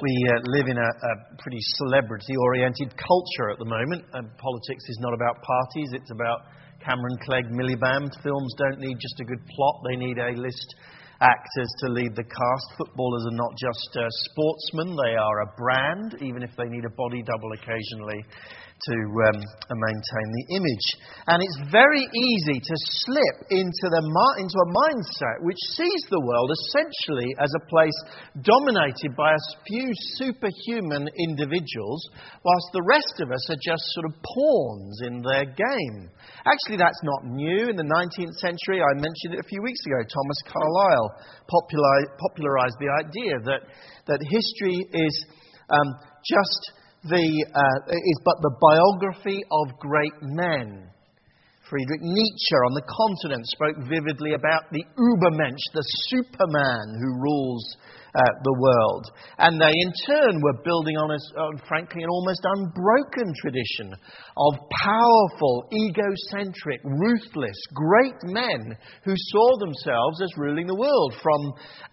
We uh, live in a, a pretty celebrity oriented culture at the moment. And politics is not about parties, it's about Cameron Clegg Miliband. Films don't need just a good plot, they need A list actors to lead the cast. Footballers are not just uh, sportsmen, they are a brand, even if they need a body double occasionally to um, maintain the image. And it's very easy to slip into, the, into a mindset which sees the world essentially as a place dominated by a few superhuman individuals, whilst the rest of us are just sort of pawns in their game. Actually, that's not new. In the 19th century, I mentioned it a few weeks ago, Thomas Carlyle popularized the idea that, that history is um, just the, uh, is but the biography of great men. Friedrich Nietzsche on the continent spoke vividly about the Übermensch, the Superman who rules uh, the world. And they, in turn, were building on, a, frankly, an almost unbroken tradition of powerful, egocentric, ruthless, great men who saw themselves as ruling the world, from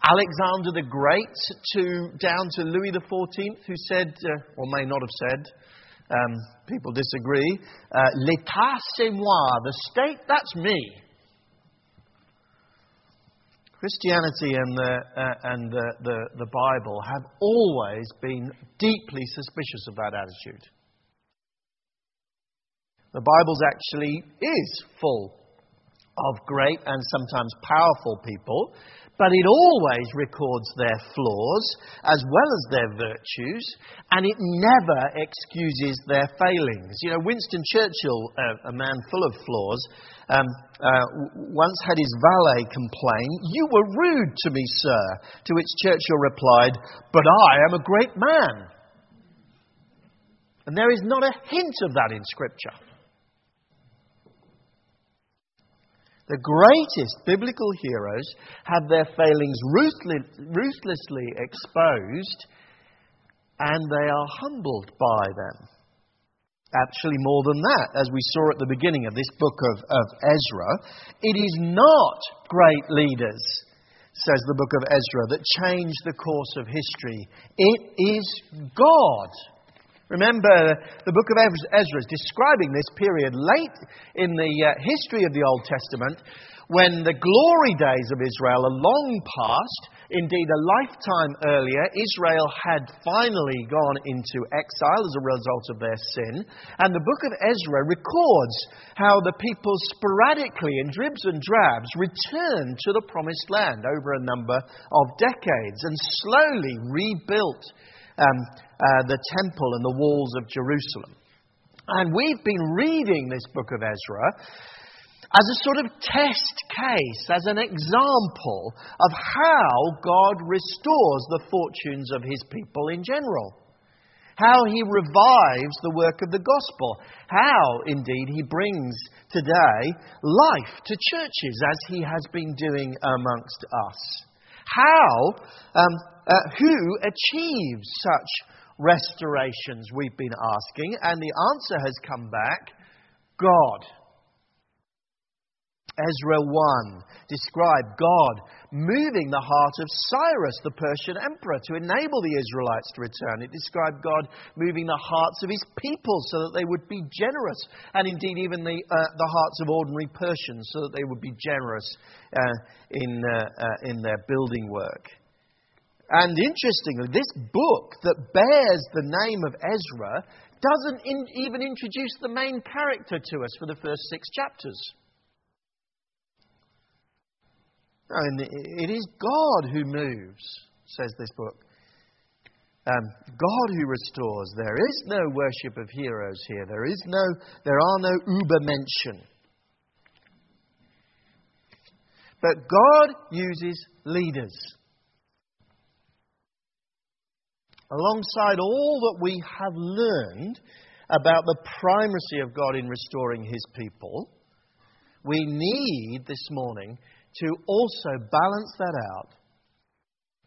Alexander the Great to down to Louis XIV, who said, uh, or may not have said, um, people disagree. Uh, L'état, c'est moi. The state, that's me. Christianity and, the, uh, and the, the, the Bible have always been deeply suspicious of that attitude. The Bible actually is full of great and sometimes powerful people but it always records their flaws as well as their virtues, and it never excuses their failings. You know, Winston Churchill, uh, a man full of flaws, um, uh, once had his valet complain, You were rude to me, sir. To which Churchill replied, But I am a great man. And there is not a hint of that in Scripture. The greatest biblical heroes have their failings ruthlessly exposed and they are humbled by them. Actually, more than that, as we saw at the beginning of this book of, of Ezra, it is not great leaders, says the book of Ezra, that change the course of history. It is God Remember, the book of Ezra is describing this period late in the uh, history of the Old Testament when the glory days of Israel are long past. Indeed, a lifetime earlier, Israel had finally gone into exile as a result of their sin. And the book of Ezra records how the people sporadically, in dribs and drabs, returned to the promised land over a number of decades and slowly rebuilt um, uh, the temple and the walls of Jerusalem. And we've been reading this book of Ezra as a sort of test case, as an example of how God restores the fortunes of his people in general. How he revives the work of the gospel. How, indeed, he brings today life to churches as he has been doing amongst us. How, um, uh, who achieves such restorations, we've been asking, and the answer has come back God. Ezra 1 described God moving the heart of Cyrus, the Persian emperor, to enable the Israelites to return. It described God moving the hearts of his people so that they would be generous, and indeed even the, uh, the hearts of ordinary Persians so that they would be generous uh, in, uh, uh in their building work. And interestingly, this book that bears the name of Ezra doesn't in, even introduce the main character to us for the first six chapters. And it is God who moves, says this book. Um, God who restores. There is no worship of heroes here. There is no, there are no Übermenschen. But God uses leaders. Alongside all that we have learned about the primacy of God in restoring his people, we need this morning to also balance that out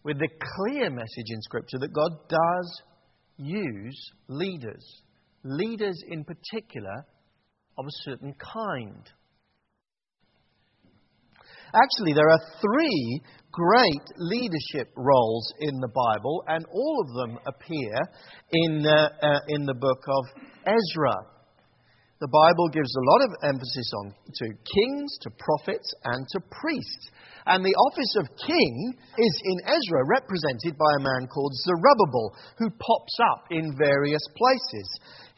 with the clear message in Scripture that God does use leaders, leaders in particular of a certain kind. Actually, there are three great leadership roles in the Bible, and all of them appear in, uh, uh, in the book of Ezra. The Bible gives a lot of emphasis on to kings, to prophets, and to priests. And the office of king is in Ezra represented by a man called Zerubbabel, who pops up in various places.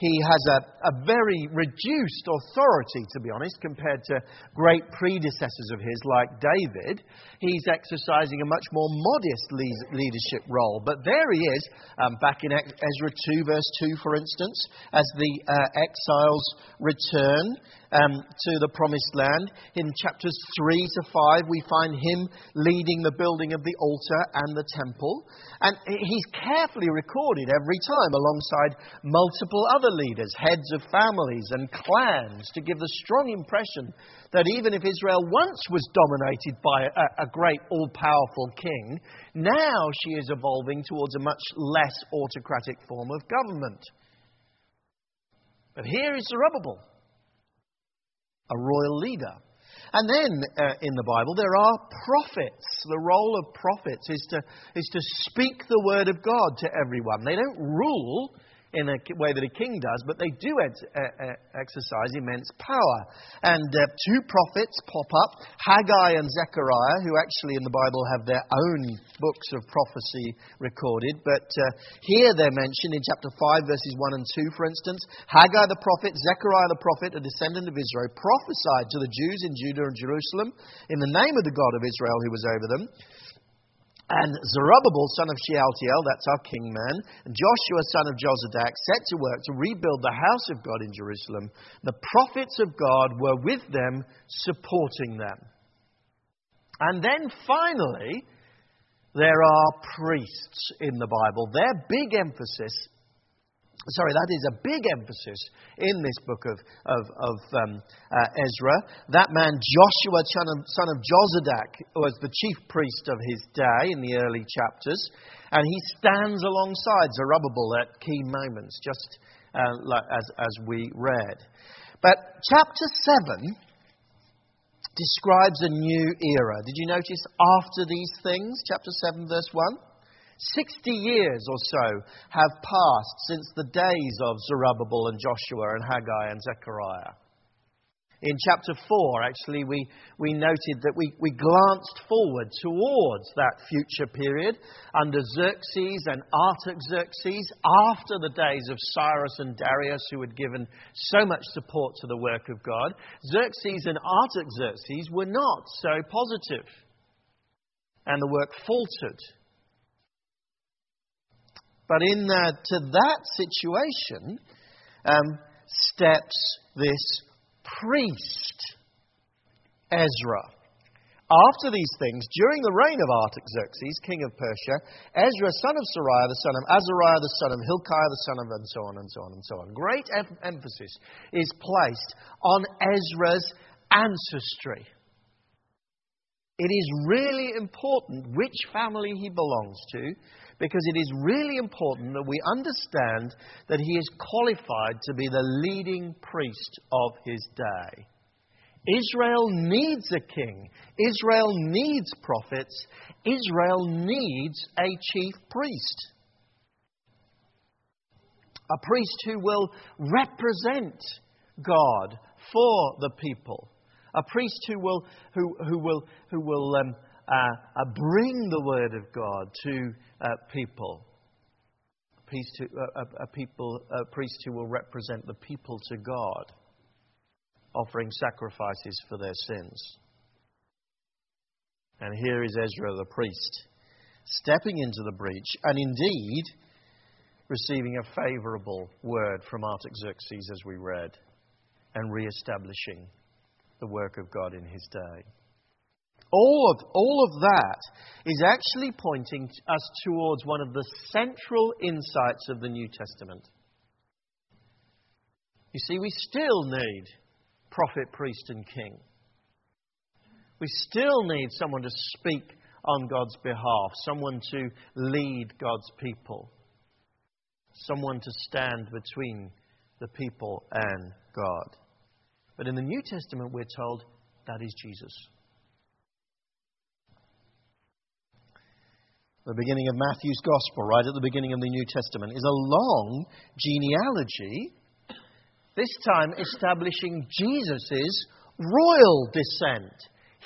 He has a, a very reduced authority, to be honest, compared to great predecessors of his like David. He's exercising a much more modest leadership role. But there he is, um, back in Ezra 2, verse 2, for instance, as the uh, exiles return um, to the promised land. In chapters 3 to 5, we find him leading the building of the altar and the temple. And he's carefully recorded every time alongside multiple other leaders, heads of families and clans, to give the strong impression that even if Israel once was dominated by a, a great all powerful king, now she is evolving towards a much less autocratic form of government. But here is Zerubbabel a royal leader. And then uh, in the Bible, there are prophets. The role of prophets is to, is to speak the word of God to everyone. They don't rule, in a way that a king does, but they do ex- exercise immense power. And uh, two prophets pop up, Haggai and Zechariah, who actually in the Bible have their own books of prophecy recorded. But uh, here they're mentioned in chapter 5, verses 1 and 2, for instance. Haggai the prophet, Zechariah the prophet, a descendant of Israel, prophesied to the Jews in Judah and Jerusalem in the name of the God of Israel who was over them and Zerubbabel, son of Shealtiel, that's our king man, and Joshua, son of Jozadak, set to work to rebuild the house of God in Jerusalem. The prophets of God were with them, supporting them. And then finally, there are priests in the Bible. Their big emphasis sorry, that is a big emphasis in this book of, of, of um, uh, Ezra. That man, Joshua, son of, son of Jozadak, was the chief priest of his day in the early chapters, and he stands alongside Zerubbabel at key moments, just uh, as, as we read. But chapter 7 describes a new era. Did you notice after these things? Chapter 7, verse 1. 60 years or so have passed since the days of Zerubbabel and Joshua and Haggai and Zechariah. In chapter 4, actually, we, we noted that we, we glanced forward towards that future period under Xerxes and Artaxerxes, after the days of Cyrus and Darius, who had given so much support to the work of God. Xerxes and Artaxerxes were not so positive, and the work faltered. But in uh, to that situation um, steps this priest, Ezra. After these things, during the reign of Artaxerxes, king of Persia, Ezra, son of Seraiah, the son of Azariah, the son of Hilkiah, the son of, and so on and so on and so on. Great em- emphasis is placed on Ezra's ancestry. It is really important which family he belongs to because it is really important that we understand that he is qualified to be the leading priest of his day. Israel needs a king. Israel needs prophets. Israel needs a chief priest. A priest who will represent God for the people. A priest who will, who, who will, who will um, uh, uh, bring the word of God to uh, people. Who, a, a, people, a priest who will represent the people to God, offering sacrifices for their sins. And here is Ezra the priest, stepping into the breach, and indeed receiving a favorable word from Artaxerxes, as we read, and re establishing the work of God in his day. All of, all of that is actually pointing us towards one of the central insights of the New Testament. You see, we still need prophet, priest, and king. We still need someone to speak on God's behalf, someone to lead God's people, someone to stand between the people and God. But in the New Testament, we're told that is Jesus. The beginning of Matthew's Gospel, right at the beginning of the New Testament, is a long genealogy, this time establishing Jesus' royal descent.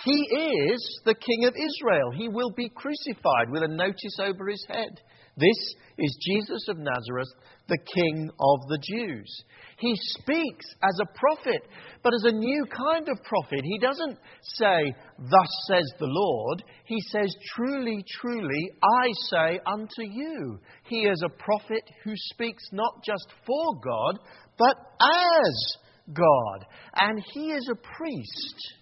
He is the King of Israel. He will be crucified with a notice over his head. This is Jesus of Nazareth, the King of the Jews. He speaks as a prophet, but as a new kind of prophet. He doesn't say, Thus says the Lord. He says, Truly, truly, I say unto you. He is a prophet who speaks not just for God, but as God. And he is a priest,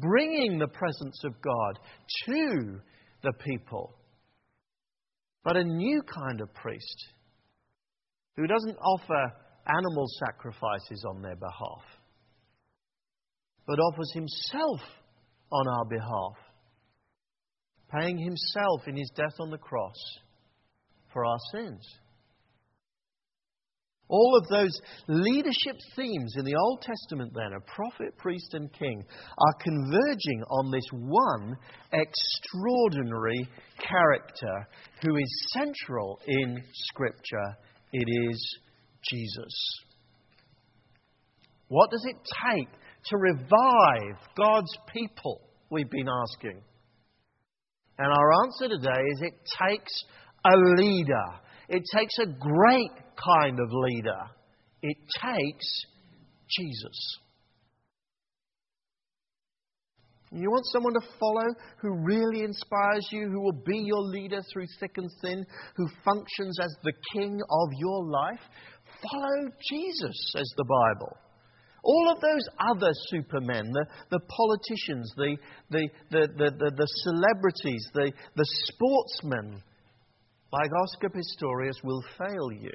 bringing the presence of God to the people. But a new kind of priest who doesn't offer animal sacrifices on their behalf, but offers himself on our behalf, paying himself in his death on the cross for our sins. All of those leadership themes in the Old Testament, then, of prophet, priest, and king, are converging on this one extraordinary character who is central in Scripture. It is Jesus. What does it take to revive God's people? We've been asking. And our answer today is it takes a leader. It takes a great kind of leader. It takes Jesus. You want someone to follow who really inspires you, who will be your leader through thick and thin, who functions as the king of your life? Follow Jesus, says the Bible. All of those other supermen, the, the politicians, the, the, the, the, the celebrities, the, the sportsmen, like Oscar Pistorius, will fail you.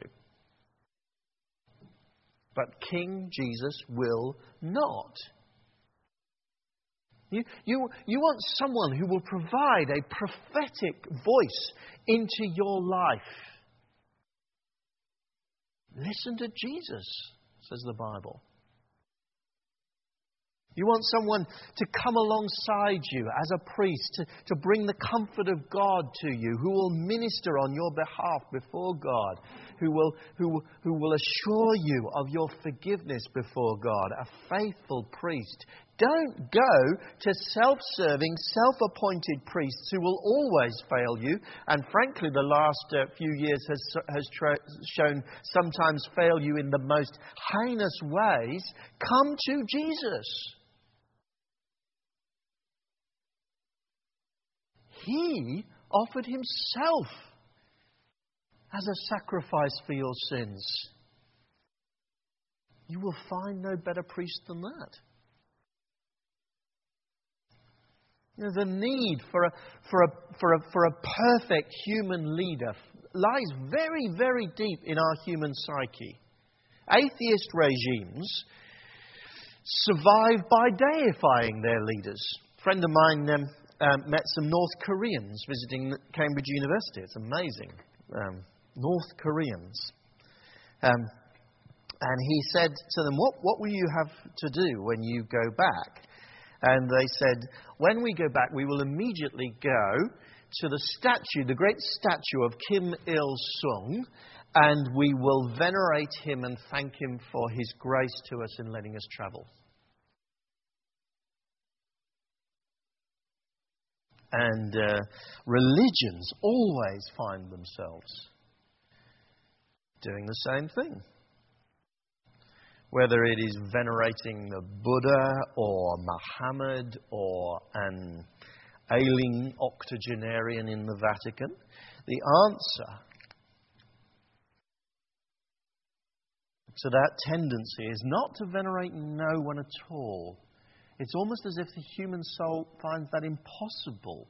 But King Jesus will not. You, you, you want someone who will provide a prophetic voice into your life. Listen to Jesus, says the Bible. You want someone to come alongside you as a priest, to, to bring the comfort of God to you, who will minister on your behalf before God, who will, who, who will assure you of your forgiveness before God, a faithful priest. Don't go to self serving, self appointed priests who will always fail you, and frankly, the last uh, few years has, has tra- shown sometimes fail you in the most heinous ways. Come to Jesus. He offered himself as a sacrifice for your sins. You will find no better priest than that. You know, the need for a, for, a, for, a, for a perfect human leader lies very, very deep in our human psyche. Atheist regimes survive by deifying their leaders. A friend of mine um, um, met some North Koreans visiting Cambridge University. It's amazing. Um, North Koreans. Um, and he said to them, what, what will you have to do when you go back? And they said, When we go back, we will immediately go to the statue, the great statue of Kim Il sung, and we will venerate him and thank him for his grace to us in letting us travel. And uh, religions always find themselves doing the same thing. Whether it is venerating the Buddha or Muhammad or an ailing octogenarian in the Vatican, the answer to that tendency is not to venerate no one at all it's almost as if the human soul finds that impossible.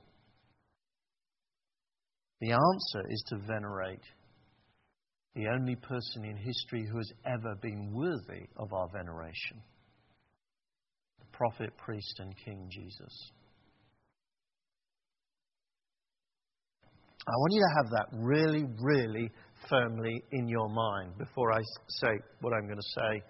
The answer is to venerate the only person in history who has ever been worthy of our veneration the prophet, priest, and King Jesus. I want you to have that really, really firmly in your mind before I say what I'm going to say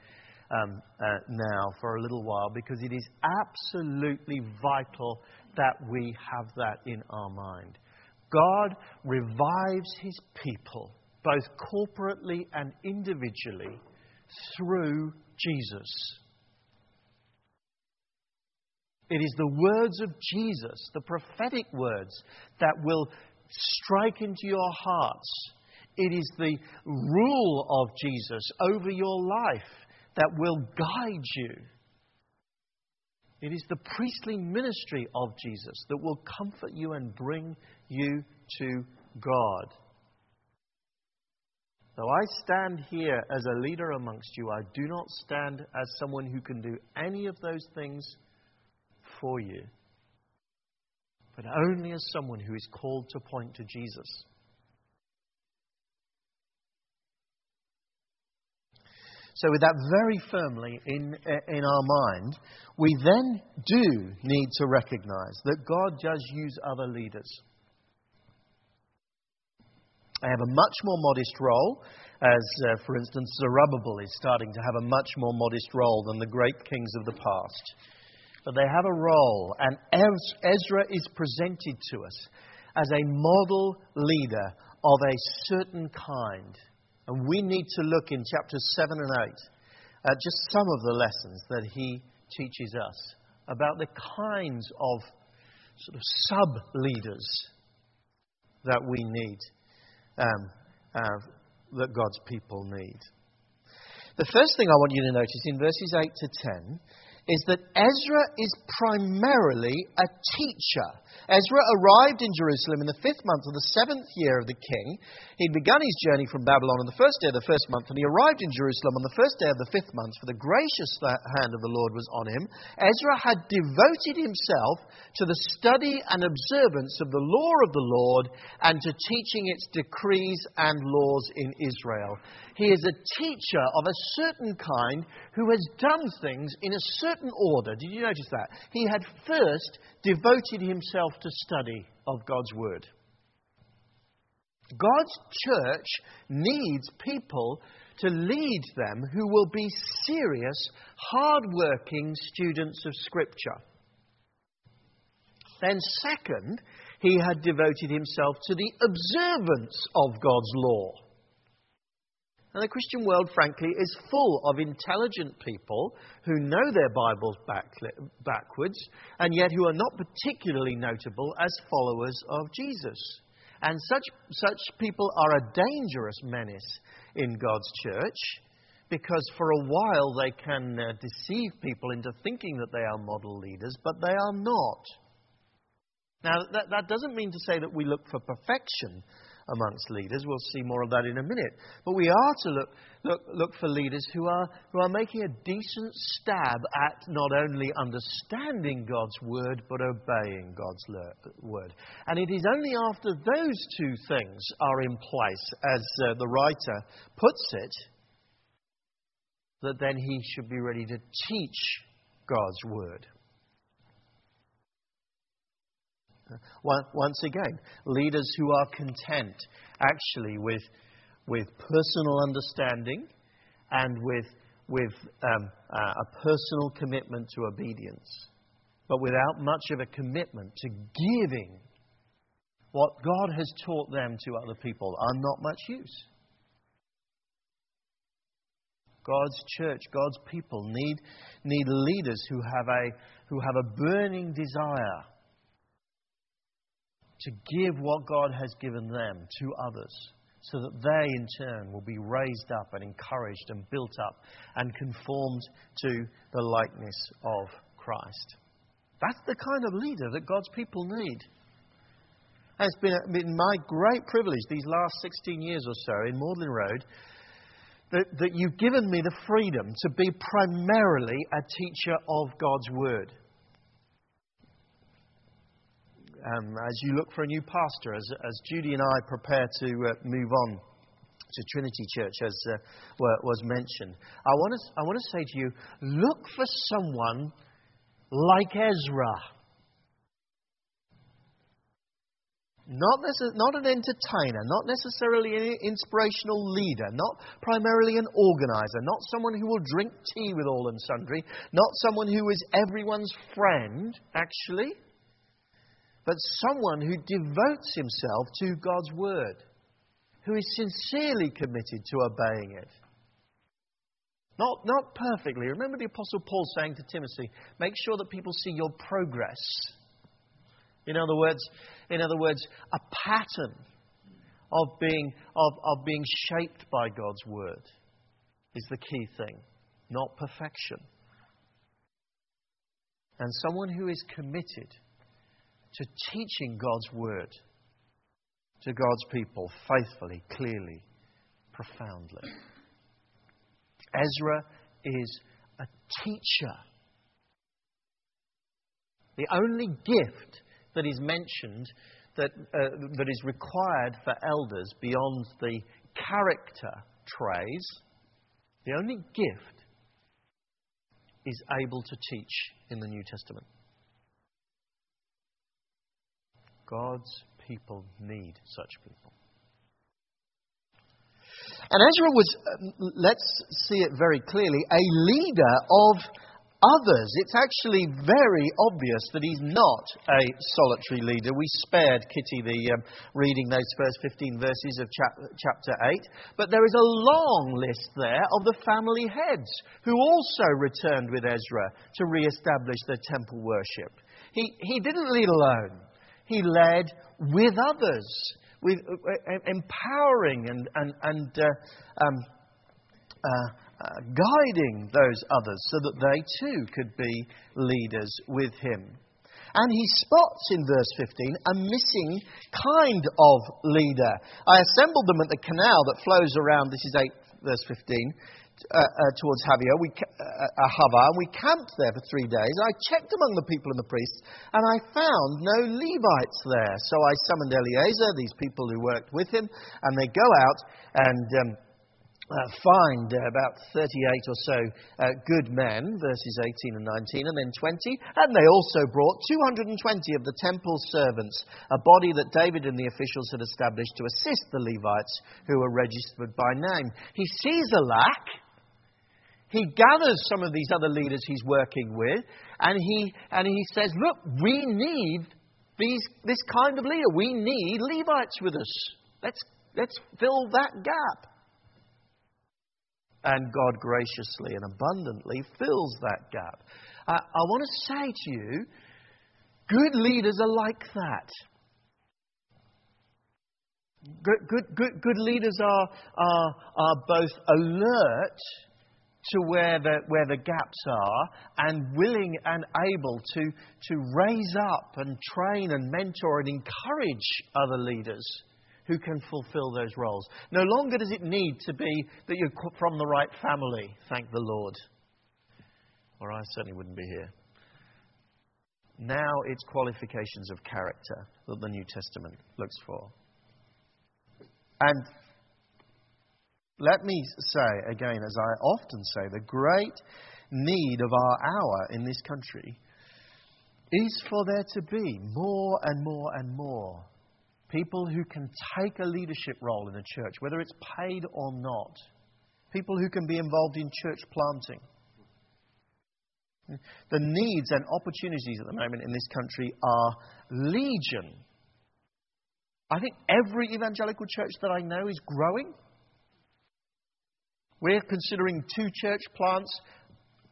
um, uh, now for a little while because it is absolutely vital that we have that in our mind. God revives his people, both corporately and individually, through Jesus. It is the words of Jesus, the prophetic words, that will strike into your hearts. It is the rule of Jesus over your life that will guide you. It is the priestly ministry of Jesus that will comfort you and bring you to God. Though I stand here as a leader amongst you, I do not stand as someone who can do any of those things for you, but only as someone who is called to point to Jesus. So, with that very firmly in, eh, in our mind, we then do need to recognize that God does use other leaders. They have a much more modest role, as, uh, for instance, Zerubbabel is starting to have a much more modest role than the great kings of the past. But they have a role, and Ezra is presented to us as a model leader of a certain kind. And we need to look in chapters 7 and 8 at just some of the lessons that he teaches us about the kinds of sort of sub leaders that we need, um, uh, that God's people need. The first thing I want you to notice in verses 8 to 10 is that Ezra is primarily a teacher. Ezra arrived in Jerusalem in the fifth month of the seventh year of the king. He'd begun his journey from Babylon on the first day of the first month, and he arrived in Jerusalem on the first day of the fifth month, for the gracious hand of the Lord was on him. Ezra had devoted himself to the study and observance of the law of the Lord and to teaching its decrees and laws in Israel. He is a teacher of a certain kind who has done things in a certain order. Did you notice that? He had first devoted himself to study of God's Word. God's church needs people to lead them who will be serious, hard working students of Scripture. Then, second, he had devoted himself to the observance of God's law. And the Christian world, frankly, is full of intelligent people who know their Bibles back, backwards and yet who are not particularly notable as followers of Jesus. And such, such people are a dangerous menace in God's church because for a while they can uh, deceive people into thinking that they are model leaders, but they are not. Now, that, that doesn't mean to say that we look for perfection amongst leaders. We'll see more of that in a minute. But we are to look, look, look for leaders who are, who are making a decent stab at not only understanding God's word, but obeying God's word. And it is only after those two things are in place, as uh, the writer puts it, that then he should be ready to teach God's word. Once again, leaders who are content actually with, with personal understanding and with, with um, uh, a personal commitment to obedience, but without much of a commitment to giving what God has taught them to other people are not much use. God's church, God's people need, need leaders who have, a, who have a burning desire to give what God has given them to others so that they in turn will be raised up and encouraged and built up and conformed to the likeness of Christ. That's the kind of leader that God's people need. And it's been, been my great privilege these last 16 years or so in Magdalen Road that, that you've given me the freedom to be primarily a teacher of God's Word um, as you look for a new pastor, as, as Judy and I prepare to uh, move on to Trinity Church, as uh, was mentioned, I want, to, I say to you look for someone like Ezra. Not, necess- not an entertainer, not necessarily an inspirational leader, not primarily an organizer, not someone who will drink tea with all and sundry, not someone who is everyone's friend, actually but someone who devotes himself to God's word, who is sincerely committed to obeying it. Not, not perfectly. Remember the Apostle Paul saying to Timothy, make sure that people see your progress. In other words, in other words, a pattern of being, of, of being shaped by God's word is the key thing, not perfection. And someone who is committed to teaching God's word to God's people faithfully, clearly, profoundly. Ezra is a teacher. The only gift that is mentioned that, uh, that is required for elders beyond the character traits, the only gift is able to teach in the New Testament. God's people need such people. And Ezra was, uh, let's see it very clearly, a leader of others. It's actually very obvious that he's not a solitary leader. We spared Kitty the um, reading those first 15 verses of chap- chapter 8, but there is a long list there of the family heads who also returned with Ezra to re establish their temple worship. He, he didn't lead alone, he led with others with uh, uh, empowering and, and, and uh, um, uh, uh, guiding those others so that they too could be leaders with him. And he spots in verse 15 a missing kind of leader. I assembled them at the canal that flows around, this is 8 verse 15, uh, uh, towards Havia, we, uh, Hava, and we camped there for three days. I checked among the people and the priests, and I found no Levites there. So I summoned Eleazar, these people who worked with him, and they go out and. Um, uh, find uh, about 38 or so uh, good men, verses 18 and 19, and then 20. And they also brought 220 of the temple servants, a body that David and the officials had established to assist the Levites who were registered by name. He sees a lack he gathers some of these other leaders he's working with, and he, and he says, Look, we need these, this kind of leader. We need Levites with us. Let's, let's fill that gap. And God graciously and abundantly fills that gap. Uh, I want to say to you, good leaders are like that. Good, good, good, good leaders are, are, are both alert to where the, where the gaps are and willing and able to, to raise up and train and mentor and encourage other leaders who can fulfill those roles. No longer does it need to be that you're from the right family, thank the Lord, or I certainly wouldn't be here. Now it's qualifications of character that the New Testament looks for. And let me say again, as I often say, the great need of our hour in this country is for there to be more and more and more people who can take a leadership role in the church, whether it's paid or not. People who can be involved in church planting. The needs and opportunities at the moment in this country are legion. I think every evangelical church that I know is growing. We're considering two church plants.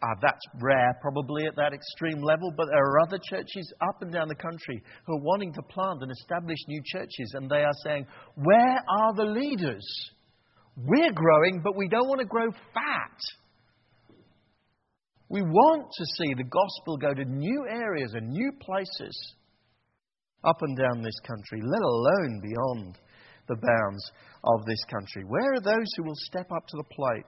Uh, that's rare, probably at that extreme level, but there are other churches up and down the country who are wanting to plant and establish new churches, and they are saying, Where are the leaders? We're growing, but we don't want to grow fat. We want to see the gospel go to new areas and new places up and down this country, let alone beyond the bounds of this country? Where are those who will step up to the plate?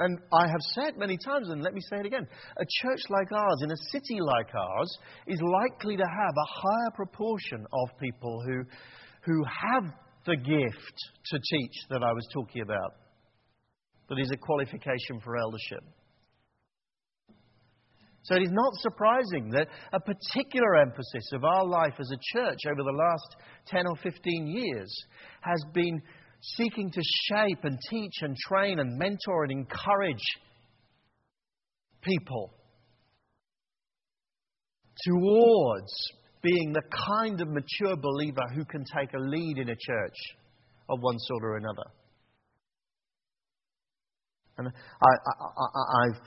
And I have said many times, and let me say it again a church like ours, in a city like ours, is likely to have a higher proportion of people who, who have the gift to teach that I was talking about, that is a qualification for eldership. So it is not surprising that a particular emphasis of our life as a church over the last 10 or 15 years has been seeking to shape and teach and train and mentor and encourage people towards being the kind of mature believer who can take a lead in a church of one sort or another. And I, have I've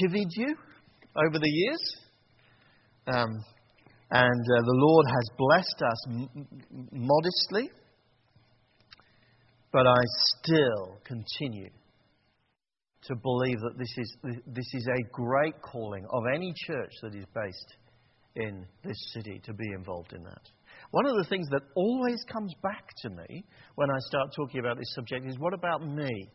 chivied you over the years, um, and uh, the Lord has blessed us m- modestly, but I still continue to believe that this is, this is a great calling of any church that is based in this city to be involved in that. One of the things that always comes back to me when I start talking about this subject is what about me?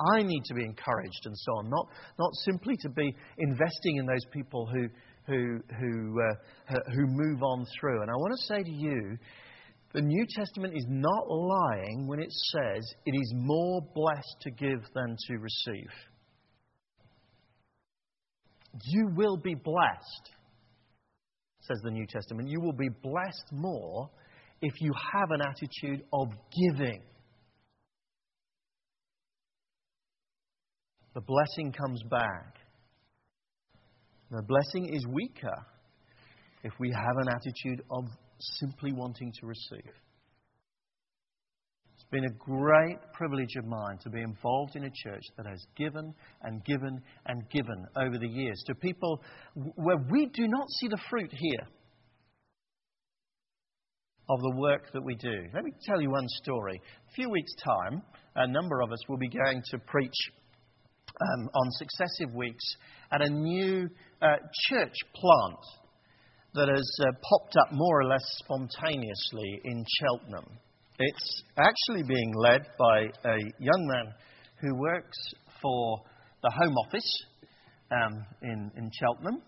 I need to be encouraged and so on, not, not simply to be investing in those people who, who, who, uh, who move on through. And I want to say to you, the New Testament is not lying when it says it is more blessed to give than to receive. You will be blessed, says the New Testament. You will be blessed more if you have an attitude of giving. The blessing comes back. The blessing is weaker if we have an attitude of simply wanting to receive. It's been a great privilege of mine to be involved in a church that has given and given and given over the years to people where we do not see the fruit here of the work that we do. Let me tell you one story. A few weeks' time, a number of us will be going to preach um, on successive weeks at a new uh, church plant that has uh, popped up more or less spontaneously in Cheltenham. It's actually being led by a young man who works for the Home Office um, in, in Cheltenham,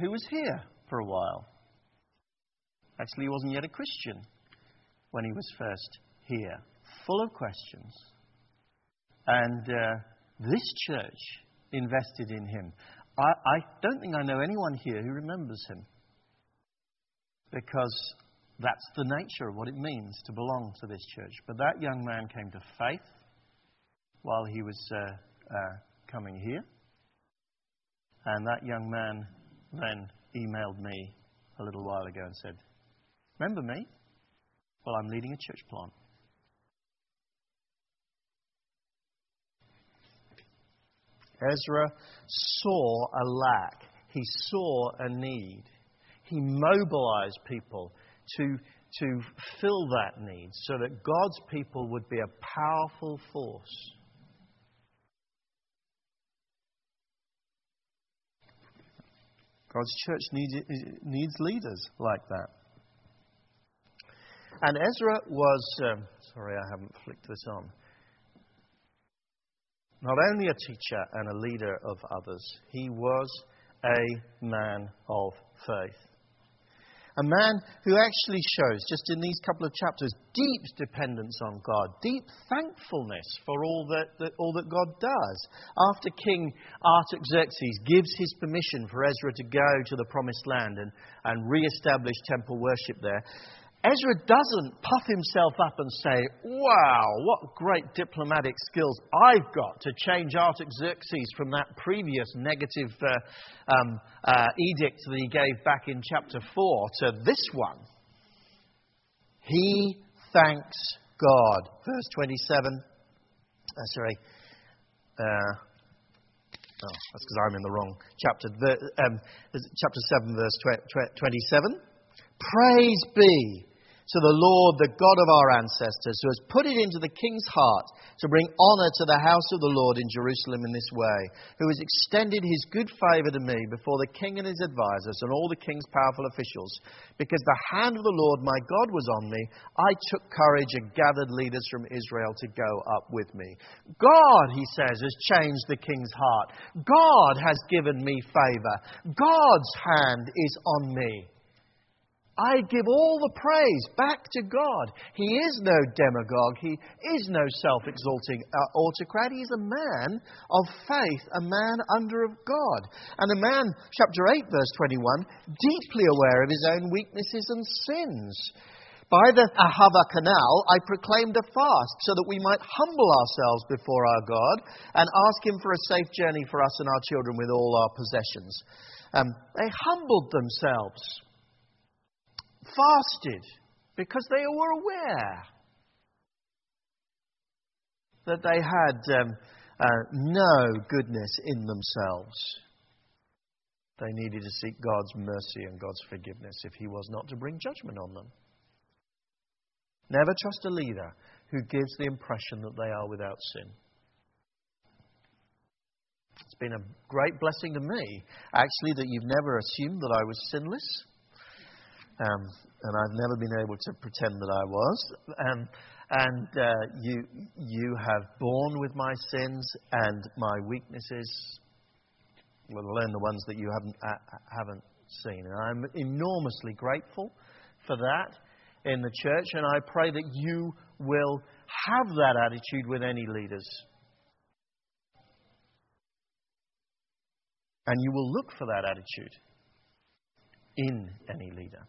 who was here for a while. Actually, he wasn't yet a Christian when he was first here, full of questions. And uh, this church invested in him. I, I don't think I know anyone here who remembers him because that's the nature of what it means to belong to this church. But that young man came to faith while he was uh, uh, coming here. And that young man then emailed me a little while ago and said, Remember me? Well, I'm leading a church plant. Ezra saw a lack, he saw a need. He mobilized people to, to fill that need so that God's people would be a powerful force. God's church needs, needs leaders like that. And Ezra was, um, sorry, I haven't flicked this on not only a teacher and a leader of others, he was a man of faith. A man who actually shows, just in these couple of chapters, deep dependence on God, deep thankfulness for all that, that, all that God does. After King Artaxerxes gives his permission for Ezra to go to the promised land and, and re establish temple worship there, Ezra doesn't puff himself up and say, Wow, what great diplomatic skills I've got to change Artaxerxes from that previous negative uh, um, uh, edict that he gave back in chapter 4 to this one. He thanks God. Verse 27. Uh, sorry. Uh, oh, that's because I'm in the wrong chapter. Um, chapter 7, verse 27. Praise be to the Lord, the God of our ancestors, who has put it into the king's heart to bring honor to the house of the Lord in Jerusalem in this way, who has extended his good favor to me before the king and his advisers and all the king's powerful officials. Because the hand of the Lord my God was on me, I took courage and gathered leaders from Israel to go up with me. God, he says, has changed the king's heart. God has given me favor. God's hand is on me. I give all the praise back to God. He is no demagogue. He is no self exalting uh, autocrat. He is a man of faith, a man under of God. And a man, chapter 8, verse 21, deeply aware of his own weaknesses and sins. By the Ahava Canal, I proclaimed a fast so that we might humble ourselves before our God and ask Him for a safe journey for us and our children with all our possessions. Um, they humbled themselves, fasted, because they were aware that they had um, uh, no goodness in themselves. They needed to seek God's mercy and God's forgiveness if He was not to bring judgment on them. Never trust a leader who gives the impression that they are without sin. It's been a great blessing to me, actually, that you've never assumed that I was sinless. Um, and I've never been able to pretend that I was. Um, and uh, you, you have borne with my sins and my weaknesses, let alone the ones that you haven't, uh, haven't seen. And I'm enormously grateful for that in the church, and I pray that you will have that attitude with any leaders. And you will look for that attitude in any leader.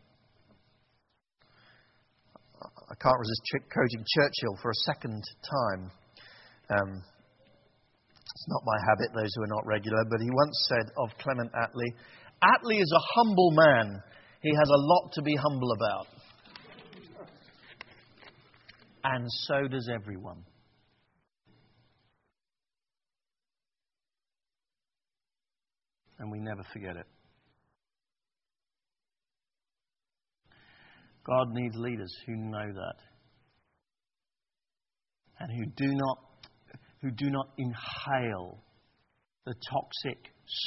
I can't resist quoting Churchill for a second time. Um, it's not my habit, those who are not regular, but he once said of Clement Attlee Attlee is a humble man. He has a lot to be humble about. And so does everyone. And we never forget it. God needs leaders who know that and who do not, who do not inhale the toxic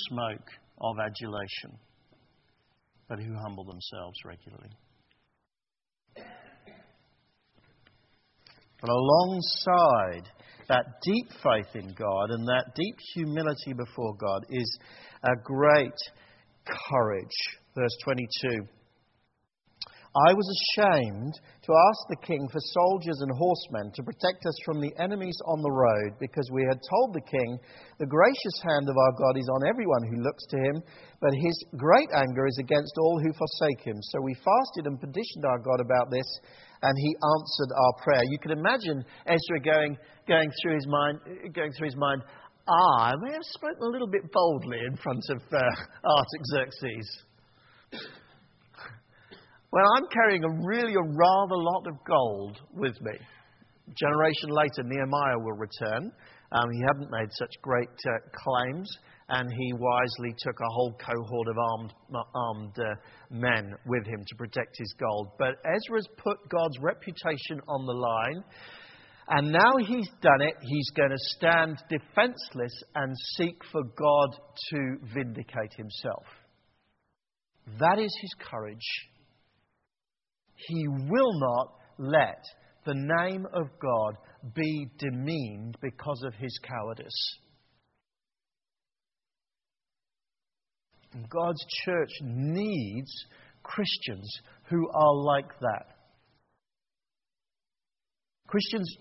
smoke of adulation, but who humble themselves regularly. But alongside that deep faith in God and that deep humility before God is a great courage. Verse 22. I was ashamed to ask the king for soldiers and horsemen to protect us from the enemies on the road, because we had told the king, The gracious hand of our God is on everyone who looks to him, but his great anger is against all who forsake him. So we fasted and petitioned our God about this, and he answered our prayer. You can imagine Ezra going, going, through, his mind, going through his mind, Ah, I may have spoken a little bit boldly in front of uh, Artaxerxes. Well, I'm carrying a really a rather lot of gold with me. A generation later, Nehemiah will return. Um, he hadn't made such great uh, claims, and he wisely took a whole cohort of armed, armed uh, men with him to protect his gold. But Ezra's put God's reputation on the line, and now he's done it, he's going to stand defenseless and seek for God to vindicate himself. That is his courage. He will not let the name of God be demeaned because of his cowardice. God's church needs Christians who are like that. Christians,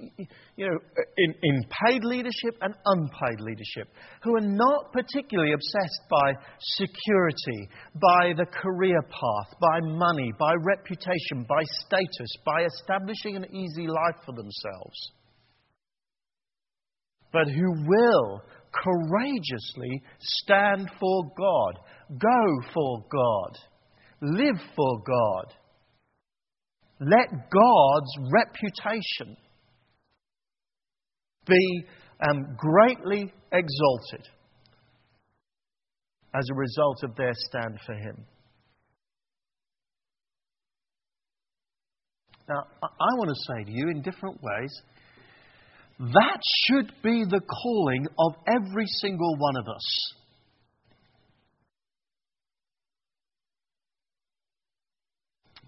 you know, in, in paid leadership and unpaid leadership, who are not particularly obsessed by security, by the career path, by money, by reputation, by status, by establishing an easy life for themselves, but who will courageously stand for God, go for God, live for God let God's reputation be um, greatly exalted as a result of their stand for Him. Now, I want to say to you in different ways that should be the calling of every single one of us.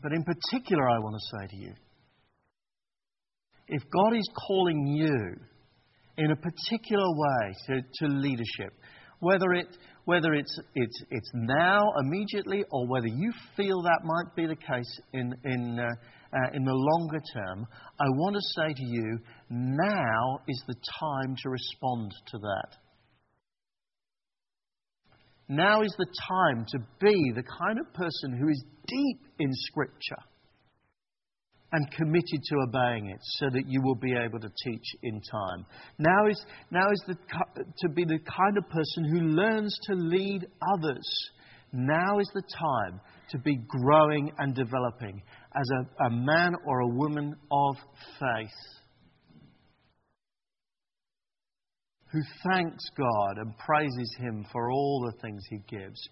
But in particular, I want to say to you if God is calling you in a particular way to, to leadership, whether, it, whether it's, it's, it's now, immediately, or whether you feel that might be the case in, in, uh, uh, in the longer term, I want to say to you now is the time to respond to that. Now is the time to be the kind of person who is deep in Scripture, and committed to obeying it so that you will be able to teach in time. Now is, now is the, to be the kind of person who learns to lead others. Now is the time to be growing and developing as a, a man or a woman of faith who thanks God and praises Him for all the things He gives,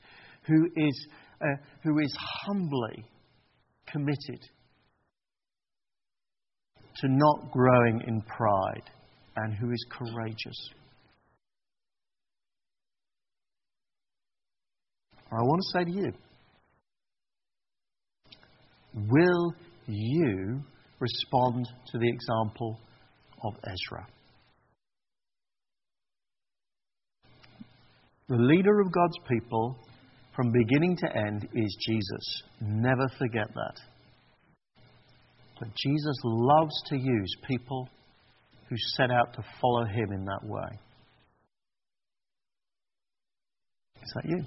who is, uh, who is humbly committed to not growing in pride and who is courageous. I want to say to you will you respond to the example of Ezra? The leader of God's people from beginning to end is Jesus. Never forget that. But Jesus loves to use people who set out to follow him in that way. Is that you?